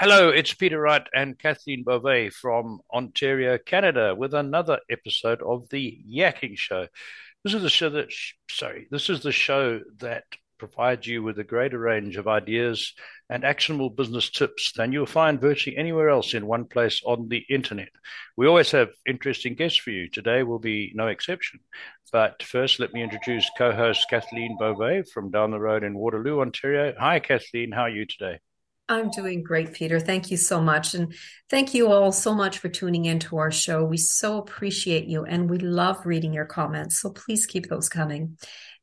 Hello, it's Peter Wright and Kathleen Beauvais from Ontario, Canada, with another episode of the Yakking Show. This is the show that, sorry, this is the show that provides you with a greater range of ideas and actionable business tips than you'll find virtually anywhere else in one place on the internet. We always have interesting guests for you. Today will be no exception. But first, let me introduce co host Kathleen Beauvais from down the road in Waterloo, Ontario. Hi, Kathleen. How are you today? I'm doing great, Peter. Thank you so much. And thank you all so much for tuning into our show. We so appreciate you and we love reading your comments. So please keep those coming.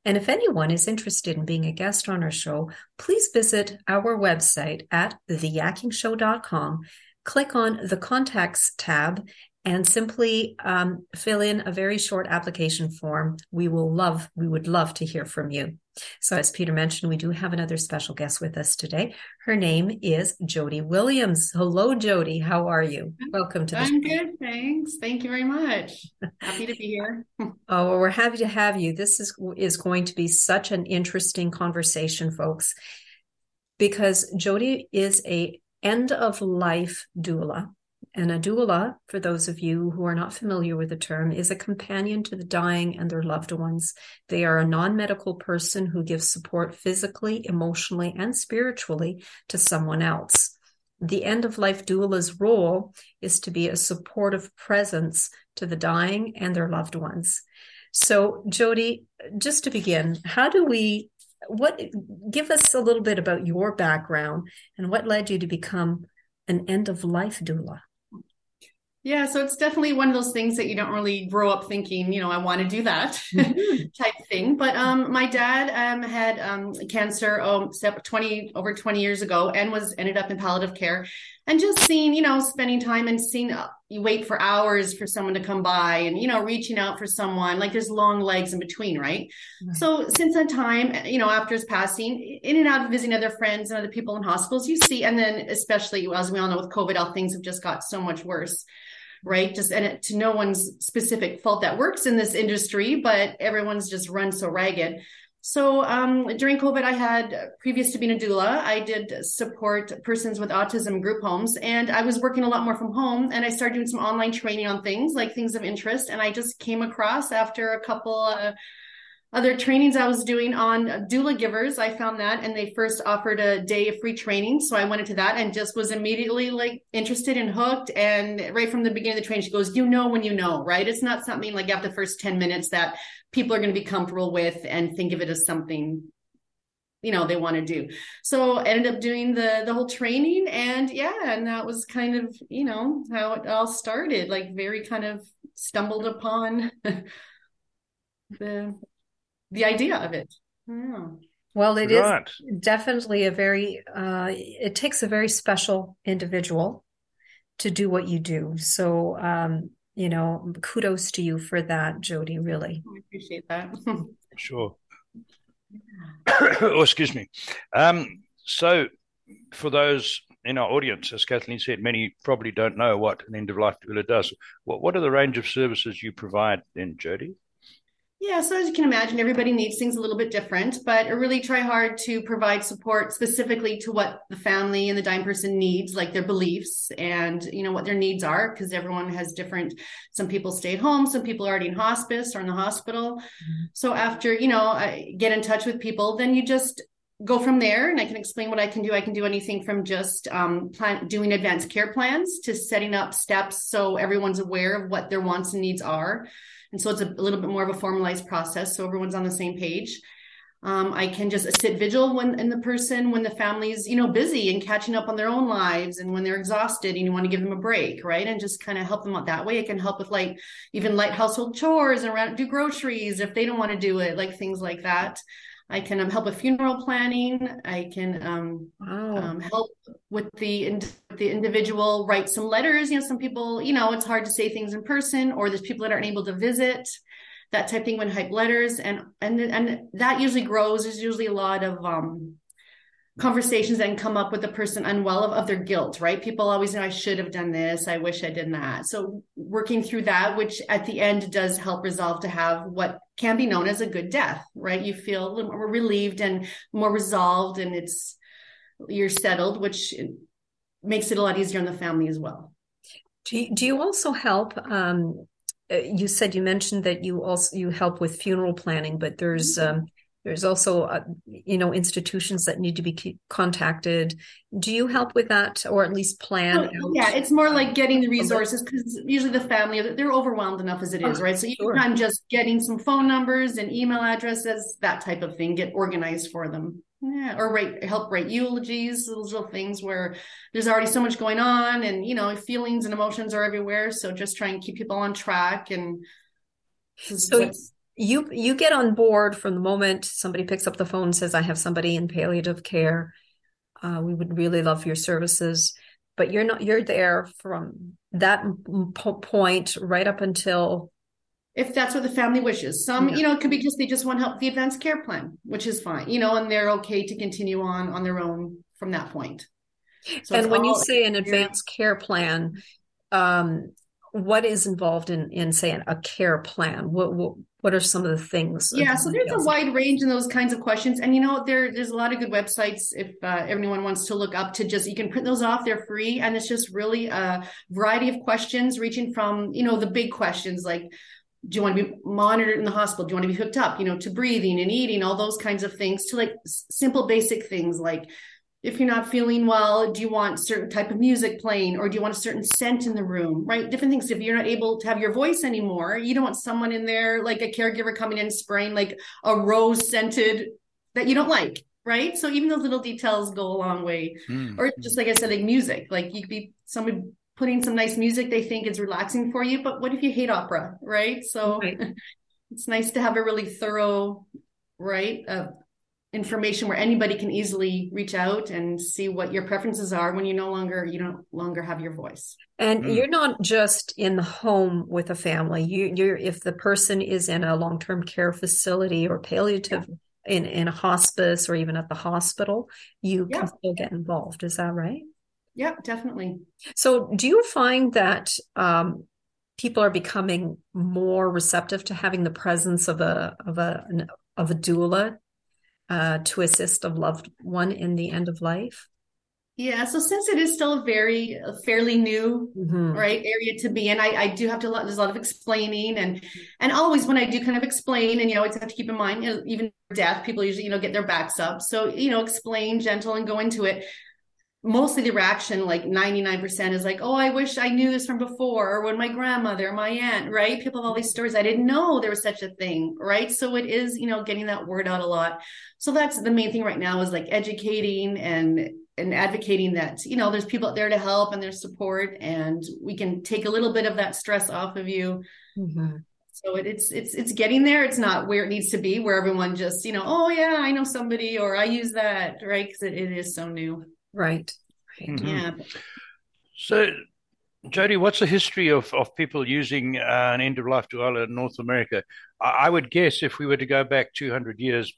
And if anyone is interested in being a guest on our show, please visit our website at theyakkingshow.com. Click on the contacts tab and simply um, fill in a very short application form. We will love, we would love to hear from you. So, as Peter mentioned, we do have another special guest with us today. Her name is Jodi Williams. Hello, Jodi. How are you? Welcome to the I'm show. good, thanks. Thank you very much. Happy to be here. oh, well, we're happy to have you. This is is going to be such an interesting conversation, folks, because Jodi is a end of life doula and a doula, for those of you who are not familiar with the term, is a companion to the dying and their loved ones. They are a non medical person who gives support physically, emotionally, and spiritually to someone else. The end of life doula's role is to be a supportive presence to the dying and their loved ones. So, Jodi, just to begin, how do we what give us a little bit about your background and what led you to become an end of life doula? Yeah, so it's definitely one of those things that you don't really grow up thinking, you know, I want to do that mm-hmm. type thing. But um, my dad um, had um, cancer oh, 20 over 20 years ago and was ended up in palliative care. And just seeing, you know, spending time and seeing uh, you wait for hours for someone to come by and, you know, reaching out for someone like there's long legs in between, right? right? So since that time, you know, after his passing, in and out of visiting other friends and other people in hospitals, you see, and then especially as we all know with COVID, all things have just got so much worse right? Just and it, to no one's specific fault that works in this industry, but everyone's just run so ragged. So um, during COVID, I had previous to being a doula, I did support persons with autism group homes, and I was working a lot more from home. And I started doing some online training on things like things of interest. And I just came across after a couple. Uh, other trainings I was doing on Doulagivers. I found that and they first offered a day of free training. So I went into that and just was immediately like interested and hooked. And right from the beginning of the training, she goes, You know, when you know, right? It's not something like after the first 10 minutes that people are going to be comfortable with and think of it as something you know they want to do so I ended up doing the the whole training and yeah and that was kind of you know how it all started like very kind of stumbled upon the the idea of it. Yeah. Well, it right. is definitely a very, uh, it takes a very special individual to do what you do. So, um, you know, kudos to you for that, Jodi, really. I appreciate that. sure. oh, excuse me. Um, so, for those in our audience, as Kathleen said, many probably don't know what an end of life doula does. What, what are the range of services you provide then, Jodi? Yeah, so as you can imagine, everybody needs things a little bit different, but I really try hard to provide support specifically to what the family and the dying person needs, like their beliefs and you know what their needs are, because everyone has different. Some people stay at home, some people are already in hospice or in the hospital. Mm-hmm. So after you know, I get in touch with people, then you just go from there and i can explain what i can do i can do anything from just um, plan, doing advanced care plans to setting up steps so everyone's aware of what their wants and needs are and so it's a, little bit more of a formalized process. So everyone's on the same page. Um, I can just sit vigil when in the person when the family's you know busy and catching up on their own lives and when they're exhausted and you want to give them a break, right? And just kind of help them out that way. It can help with like even light household chores and do groceries if they don't want to do it, like things like that. I can um, help with funeral planning. I can um, wow. um, help with the in- the individual write some letters. You know, some people, you know, it's hard to say things in person, or there's people that aren't able to visit. That type of thing when type letters, and and and that usually grows. There's usually a lot of um, conversations that come up with the person unwell of, of their guilt, right? People always know I should have done this. I wish I did that. So working through that, which at the end does help resolve to have what can be known as a good death, right? You feel a little more relieved and more resolved and it's, you're settled, which makes it a lot easier on the family as well. Do you, do you also help? Um, uh, you said you mentioned that you also you help with funeral planning, but there's mm-hmm. um, there's also uh, you know institutions that need to be contacted. Do you help with that, or at least plan? Oh, yeah, it's more like getting the resources because usually the family they're overwhelmed enough as it is, oh, right? So you sure. can just getting some phone numbers and email addresses, that type of thing, get organized for them. Yeah, or write help write eulogies, those little things where there's already so much going on, and you know feelings and emotions are everywhere. So just try and keep people on track. And so you you get on board from the moment somebody picks up the phone and says, "I have somebody in palliative care. Uh, we would really love your services." But you're not you're there from that point right up until if that's what the family wishes. Some, yeah. you know, it could be just they just want help the advanced care plan, which is fine, you know, and they're okay to continue on on their own from that point. So and when you say an advanced care plan, um, what is involved in in saying a care plan? What what what are some of the things? Yeah, so there's a wide range in those kinds of questions, and you know there there's a lot of good websites if uh, anyone wants to look up to just you can print those off. They're free, and it's just really a variety of questions, reaching from you know the big questions like do you want to be monitored in the hospital do you want to be hooked up you know to breathing and eating all those kinds of things to like simple basic things like if you're not feeling well do you want certain type of music playing or do you want a certain scent in the room right? Different things. If you're not able to have your voice anymore you don't want someone in there like a caregiver coming in spraying like a rose scented that you don't like right? So even those little details go a long way. Mm. or just like i said like music. Like you could be somebody putting some nice music they think is relaxing for you but what if you hate opera right? So right. it's nice to have a really thorough right uh, information where anybody can easily reach out and see what your preferences are when you no longer you no longer have your voice and mm. you're not just in the home with a family you you're if the person is in a long-term care facility or palliative yeah. in in a hospice or even at the hospital you yeah. can still get involved is that right yeah, definitely. So, do you find that um, people are becoming more receptive to having the presence of a of a of a doula uh, to assist a loved one in the end of life? Yeah, so since it is still a very fairly new mm-hmm. right area to be in, I, I do have to there's a lot of explaining and and always when I do kind of explain and you know always have to keep in mind you know, even death people usually you know get their backs up so you know explain gentle and go into it mostly the reaction like 99% is like oh i wish i knew this from before or when my grandmother my aunt right? People have all these stories. I didn't know there was such a thing right? So it is you know getting that word out a lot. So that's the main thing right now is like educating and and advocating that you know there's people out there to help and there's support and we can take a little bit of that stress off of you. Mm-hmm. so it, it's it's it's getting there. It's not where it needs to be where everyone just you know oh yeah i know somebody or i use that right? Because it, it is so new Right. right. Mm-hmm. Yeah. So, Jodi, what's the history of, of people using uh, an end of life doula in North America? I, I, would guess if we were to go back 200 years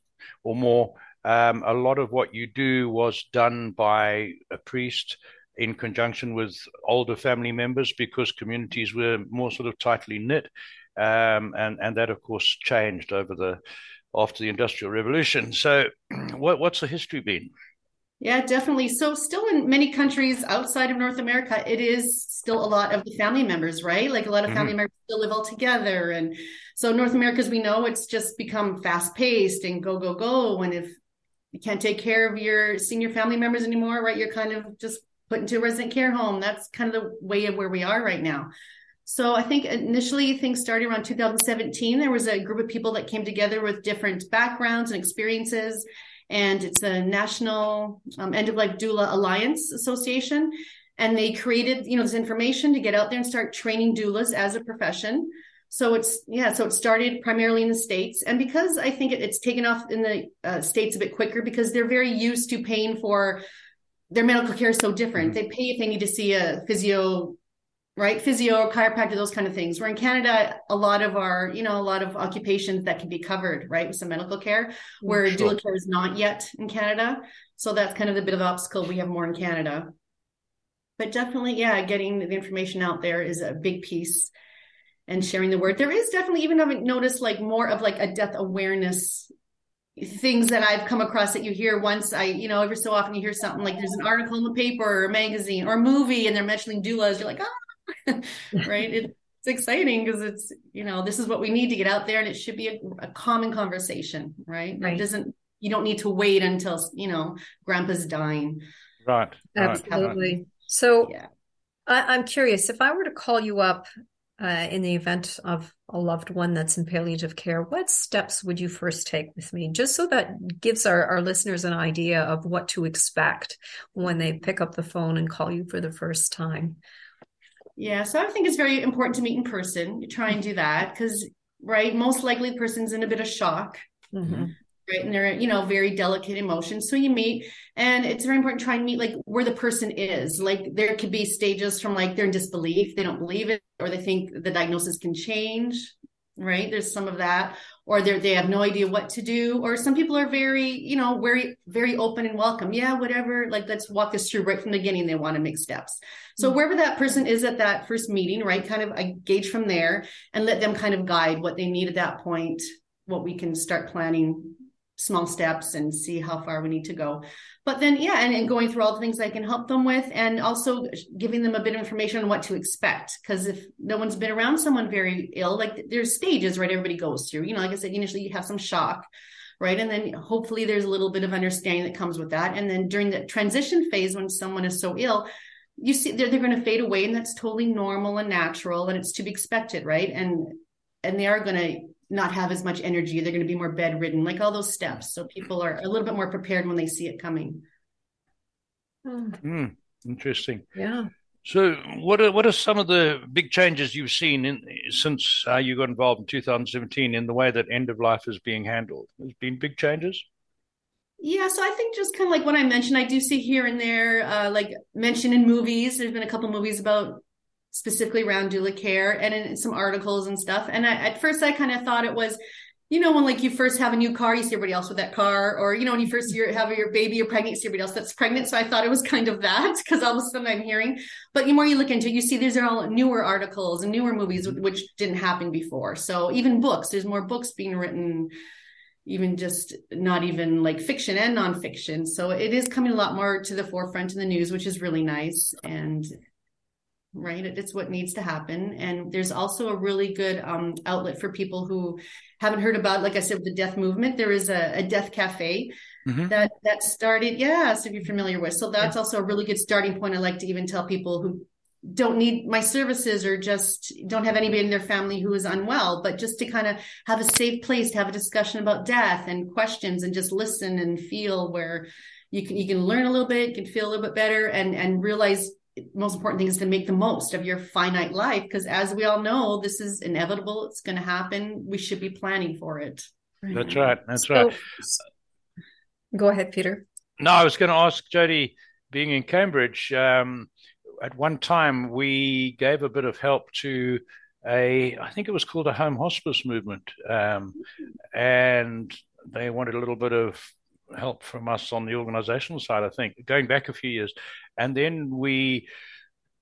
or more, um, a lot of what you do was done by a priest in conjunction with older family members because communities were more sort of tightly knit. Um, and, and that, of course, changed over the after the Industrial Revolution. So, what, what's the history been? Yeah, definitely. So, still in many countries outside of North America, it is still a lot of the family members, right? Like a lot of mm-hmm. family members still live all together. And so, North America, as we know, it's just become fast paced and go, go, go. And if you can't take care of your senior family members anymore, right, you're kind of just put into a resident care home. That's kind of the way of where we are right now. So I think initially things started around 2017. There was a group of people that came together with different backgrounds and experiences and it's a national um, end of life doula alliance association. And they created you know this information to get out there and start training doulas as a profession. So it's yeah so it started primarily in the states. And because i think it, it's taken off in the uh, states a bit quicker because they're very used to paying for their medical care is so different. Mm-hmm. they pay if they need to see a physio right? Physio, chiropractor, those kind of things. Where in Canada, a lot of our, you know, a lot of occupations that can be covered, right, with some medical care, mm, where sure. doula care is not yet in Canada. So that's kind of the bit of obstacle we have more in Canada. But definitely, yeah, getting the information out there is a big piece and sharing the word. There is definitely, even I've noticed like more of like a death awareness things that I've come across that you hear once I, you know, every so often you hear something like there's an article in the paper or a magazine or a movie and they're mentioning doulas. You're like, ah, right. It, it's exciting because it's, you know, this is what we need to get out there and it should be a, a common conversation, right? right? It doesn't, you don't need to wait until, you know, grandpa's dying. Right. Absolutely. Right. So yeah. I, I'm curious if I were to call you up uh, in the event of a loved one that's in palliative care, what steps would you first take with me? Just so that gives our, our listeners an idea of what to expect when they pick up the phone and call you for the first time. Yeah, so I think it's very important to meet in person. You try and do that because, right, most likely the person's in a bit of shock. Mm-hmm right and they're you know very delicate emotions so you meet and it's very important to try and meet like where the person is like there could be stages from like they're in disbelief they don't believe it or they think the diagnosis can change right? There's some of that or they they have no idea what to do or some people are very you know very very open and welcome. Yeah whatever like let's walk this through right from the beginning. They want to make steps. So mm-hmm. wherever that person is at that first meeting right kind of I gauge from there and let them kind of guide what they need at that point what we can start planning small steps and see how far we need to go. But then, yeah, and, and, going through all the things I can help them with, and also giving them a bit of information on what to expect. Because if no one's been around someone very ill, like there's stages, right? Everybody goes through. You know, like I said, initially you have some shock, right? And then hopefully there's a little bit of understanding that comes with that. And then during the transition phase, when someone is so ill, you see they're, they're going to fade away, and that's totally normal and natural, and it's to be expected, right? And and they are going to not have as much energy. They're going to be more bedridden, like all those steps. So people are a little bit more prepared when they see it coming. Mm, interesting. Yeah. So, what are what are some of the big changes you've seen in since uh, you got involved in 2017 in the way that end of life is being handled? There's been big changes. Yeah, so I think just kind of like what I mentioned, I do see here and there, uh, like mentioned in movies. There's been a couple movies about specifically around doula care and in some articles and stuff. And I, at first, I kind of thought it was, you know, when like you first have a new car, you see everybody else with that car, or you know, when you first have your baby, you're pregnant, you see everybody else that's pregnant. So I thought it was kind of that because all of a sudden I'm hearing. But the more you look into it, you see these are all newer articles and newer movies mm-hmm. which didn't happen before. So even books, there's more books being written even just not even like fiction and nonfiction. So it is coming a lot more to the forefront in the news, which is really nice. And right? It's what needs to happen. And there's also a really good um, outlet for people who haven't heard about, like I said, the death movement. There is a, a death cafe mm-hmm. that that started. Yeah, so if you're familiar with, so that's yeah. also a really good starting point. I like to even tell people who don't need my services or just don't have anybody in their family who is unwell, but just to kind of have a safe place to have a discussion about death and questions and just listen and feel where you can you can learn a little bit, you can feel a little bit better and and realize most important thing is to make the most of your finite life because as we all know this is inevitable. It's going to happen. We should be planning for it. That's right. That's so, right. go ahead peter. No i was going to ask jodi being in cambridge um, at one time we gave a bit of help to a i think it was called a home hospice movement um, and they wanted a little bit of help from us on the organizational side, I think, going back a few years. And then we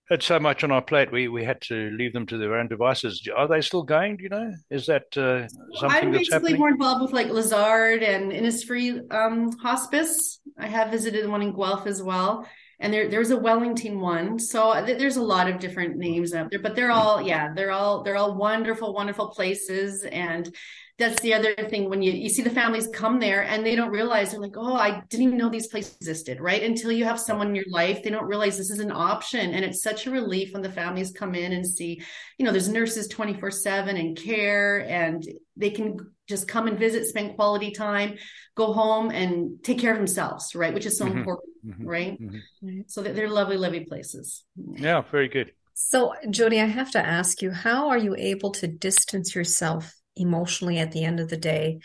had so much on our plate, we, we had to leave them to their own devices. Are they still going? Do you know? Is that uh, something I'm basically more involved with like Lisaard and Innisfree um, Hospice. I have visited one in Guelph as well. And there, there's a Wellington one. So th- there's a lot of different names out there, but they're all, yeah, they're all, they're all wonderful, wonderful places. And that's the other thing when you, you see the families come there and they don't realize they're like oh i didn't even know these places existed right until you have someone in your life they don't realize this is an option and it's such a relief when the families come in and see you know there's nurses 24 7 and care and they can just come and visit spend quality time go home and take care of themselves right which is so mm-hmm. important mm-hmm. right mm-hmm. so they're lovely lovely places yeah very good so jodi i have to ask you how are you able to distance yourself emotionally at the end of the day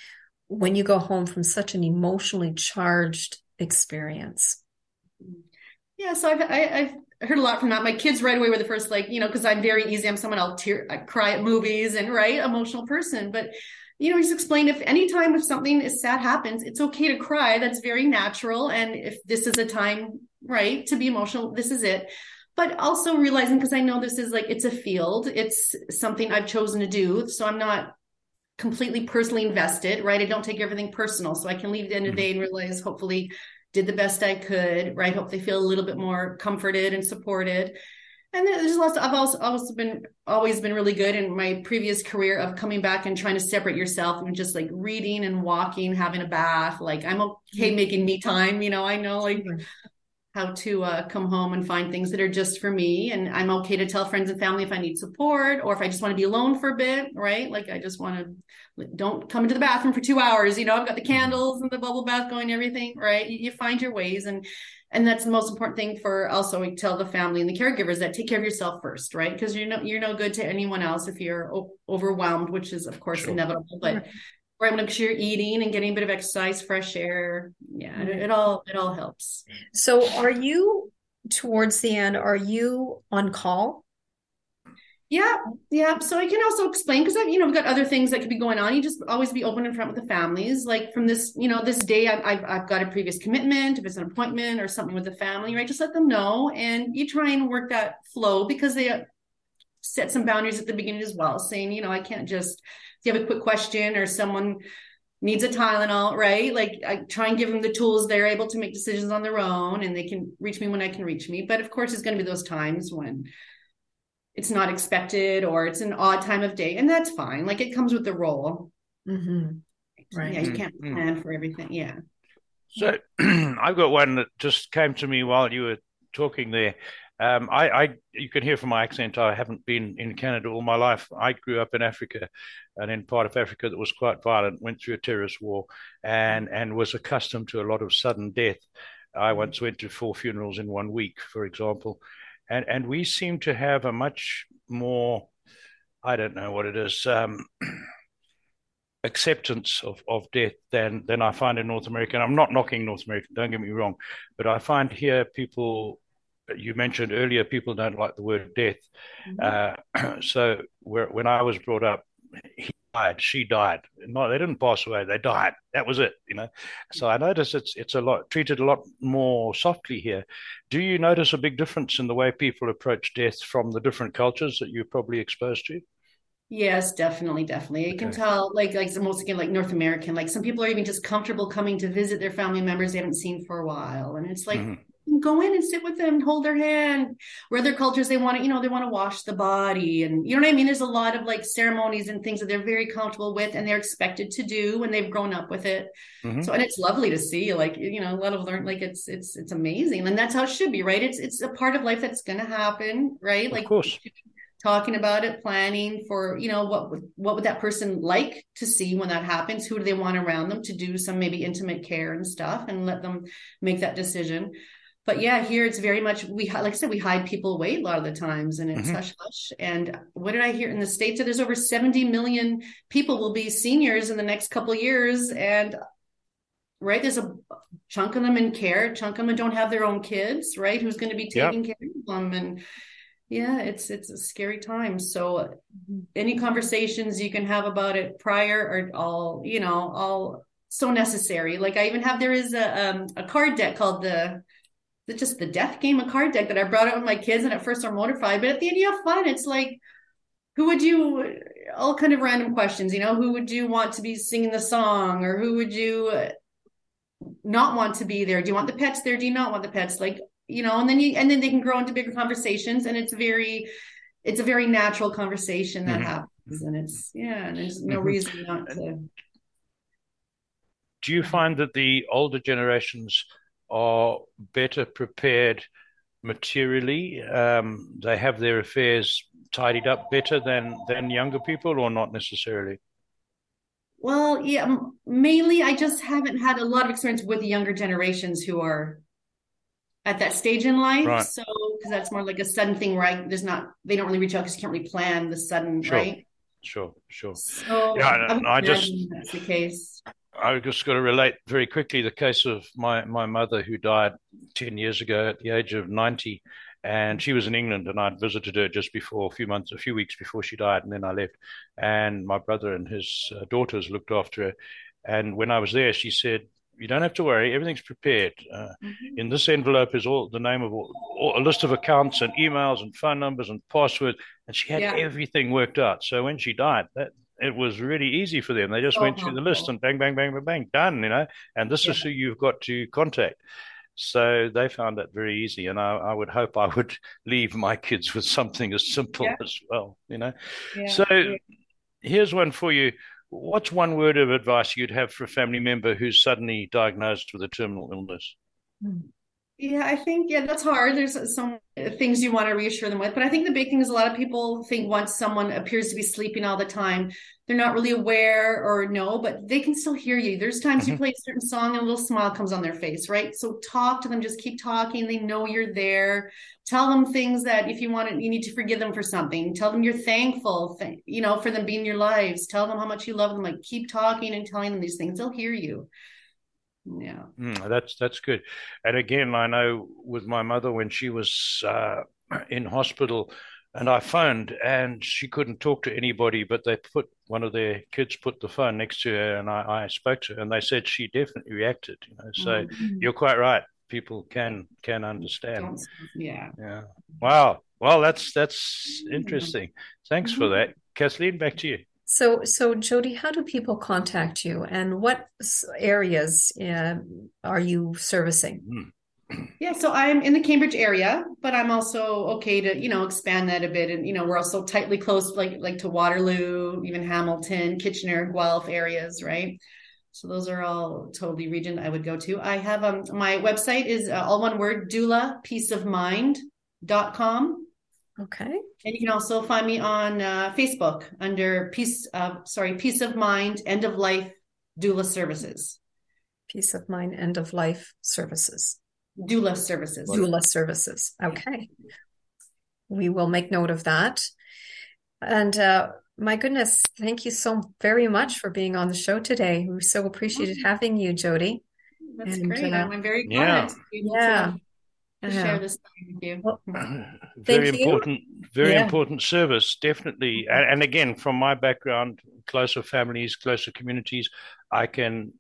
when you go home from such an emotionally charged experience? Yeah, so I've, I, have i have heard a lot from that. My kids right away were the first, like, you know, because I'm very easy. I'm someone I'll tear, I cry at movies and right, emotional person. But you know, he's explained if anytime if something is sad happens, it's okay to cry. That's very natural. And if this is a time, right, to be emotional, this is it. But also realizing because I know this is like it's a field, it's something I've chosen to do. So I'm not completely personally invested, right? I don't take everything personal. So I can leave the end of the day and realize hopefully did the best I could, right? Hope they feel a little bit more comforted and supported. And there's lots. Of, I've also also been always been really good in my previous career of coming back and trying to separate yourself and just like reading and walking, having a bath. Like I'm okay making me time. You know, I know like how to uh, come home and find things that are just for me. And I'm okay to tell friends and family if I need support or if I just want to be alone for a bit, right? Like I just want to, don't come into the bathroom for two hours. You know, I've got the mm-hmm. candles and the bubble bath going, everything, right? You, you find your ways. And, and that's the most important thing for also we tell the family and the caregivers that take care of yourself first, right? Because you're no, you're no good to anyone else if you're o- overwhelmed, which is of course sure. inevitable, but right make sure you're eating and getting a bit of exercise fresh air yeah it, it, all it all helps so are you towards the end are you on call yeah yeah so i can also explain because i've you know we've got other things that could be going on you just always be open in front with the families like from this you know this day I've, I've, I've got a previous commitment if it's an appointment or something with the family right just let them know and you try and work that flow because they set some boundaries at the beginning as well saying you know i can't just if you have a quick question or someone needs a Tylenol, right? Like I try and give them the tools they're able to make decisions on their own and they can reach me when I can reach me. But of course, it's going to be those times when it's not expected or it's an odd time of day, and that's fine. Like it comes with the role. Mm-hmm. Right. Yeah, you can't mm-hmm. plan for everything. Yeah. So I've got one that just came to me while you were talking there. Um, I, I, you can hear from my accent, I haven't been in Canada all my life. I grew up in Africa, and in part of Africa that was quite violent, went through a terrorist war, and and was accustomed to a lot of sudden death. I mm-hmm. once went to four funerals in one week, for example, and and we seem to have a much more, I don't know what it is. Um, acceptance of, of death than than I find in North America. And I'm not knocking North America, don't get me wrong, but I find here people you mentioned earlier, people don't like the word death. Mm-hmm. Uh, so when I was brought up, died, she died. No, they didn't pass away; they died. That was it, you know. So I notice it's it's a lot treated a lot more softly here. Do you notice a big difference in the way people approach death from the different cultures that you're probably exposed to? Yes, definitely, definitely. You okay. can tell, like, like most again, like North American, like some people are even just comfortable coming to visit their family members they haven't seen for a while, and it's like, mm-hmm go in and sit with them, hold their hand. Where other cultures, they want to, you know, they want to wash the body. And you know what I mean? There's a lot of like ceremonies and things that they're very comfortable with and they're expected to do when they've grown up with it. Mm-hmm. So, and it's lovely to see, like, you know, a lot of learn, like it's, it's, it's amazing. And that's how it should be, right? It's, it's a part of life that's going to happen, right? Like, of course talking about it planning for you know what what would that person like to see when that happens who do they want around them to do some maybe intimate care and stuff and let them make that decision but yeah, here it's very much we like I said we hide people away a lot of the times, and it's mm-hmm. hush hush. And what did I hear in the states? That there's over 70 million people will be seniors in the next couple years, and right there's a chunk of them in care, chunk of them don't have their own kids, right? Who's going to be taking yep. care of them and yeah it's it's a scary time so any conversations you can have about it prior are all you know all so necessary like i even have there is a um, a card deck called the just the death game of card deck that I brought out with my kids, and at first they're mortified, but at the end you have fun. It's like, who would you? All kind of random questions, you know. Who would you want to be singing the song, or who would you not want to be there? Do you want the pets there? Do you not want the pets? Like, you know, and then you and then they can grow into bigger conversations, and it's very, it's a very natural conversation that mm-hmm. happens, and it's yeah, and there's no mm-hmm. reason not to. Do you find that the older generations? Are better prepared materially. Um, they have their affairs tidied up better than than younger people, or not necessarily. Well, yeah, mainly I just haven't had a lot of experience with the younger generations who are at that stage in life. Right. So, because that's more like a sudden thing, right? There's not, they don't really reach out because you can't really plan the sudden, sure. right? Sure, sure. So, yeah, I, I just, that's the case. I just got to relate very quickly the case of my, my mother who died 10 years ago at the age of 90. And she was in England, and I'd visited her just before a few months, a few weeks before she died, and then I left. And my brother and his uh, daughters looked after her. And when I was there, she said, "You don't have to worry; everything's prepared. Uh, mm-hmm. In this envelope is all the name of all, all, a list of accounts and emails and phone numbers and passwords." And she had yeah. everything worked out. So when she died, that it was really easy for them. They just oh, went through the list and bang, bang, bang, bang, bang, done, you know. And this yeah. is who you've got to contact. So they found that very easy, and I, I, would hope I would leave my kids with something as simple yeah. as well, you know. Yeah. So here's one for you. What's one word of advice you'd have for a family member who's suddenly diagnosed with a terminal illness? Hmm. Yeah, I think yeah, that's hard. There's some things you want to reassure them with, but I think the big thing is a lot of people think once someone appears to be sleeping all the time, they're not really aware or know, but they can still hear you. There's times mm-hmm. you play a certain song and a little smile comes on their face, right? So talk to them, just keep talking. They know you're there. Tell them things that if you want it, you need to forgive them for something. Tell them you're thankful, th- you know, for them being in your lives. Tell them how much you love them. Like keep talking and telling them these things. They'll hear you yeah. Mm, that's that's good. And again i know with my mother when she was uh, in hospital and i phoned and she couldn't talk to anybody but they put one of their kids put the phone next to her and i, I spoke to her and they said she definitely reacted you know. So mm-hmm. you're quite right. People can can understand. Yeah. Yeah. Wow. Well that's that's interesting. Thanks mm-hmm. for that. Kathleen back to you so, so Jodi, how do people contact you, and what areas uh, are you servicing? Hmm. Yeah, so I'm in the Cambridge area, but I'm also okay to you know expand that a bit, and you know we're also tightly close, like like to Waterloo, even Hamilton, Kitchener, Guelph areas, right? So those are all totally region I would go to. I have um my website is uh, all one word doula peace of mind dot com Okay. And you can also find me on uh, Facebook under peace, uh, sorry, peace of mind, end of life doula services. Peace of mind, end of life services. Doula services. Doula services. Okay. We will make note of that. And uh, my goodness, thank you so very much for being on the show today. We so appreciated having you, Jodi. That's and, great. Uh, I'm very glad. Yeah. yeah to uh-huh. share this with you. Well, very important, very yeah. important service, definitely. And, and, again, from my background, closer families, closer communities, I can,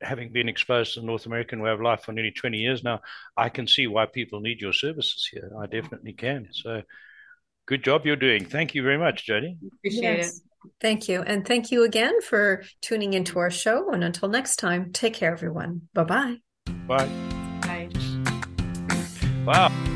having been exposed to the North American way of life for nearly 20 years now, I can see why people need your services here. I definitely can. So good job you're doing. Thank you very much, Jodi. Appreciate yes. it. Thank you. And thank you again for tuning into our show. And until next time, take care, everyone. Bye-bye. Bye. Bye. Wow.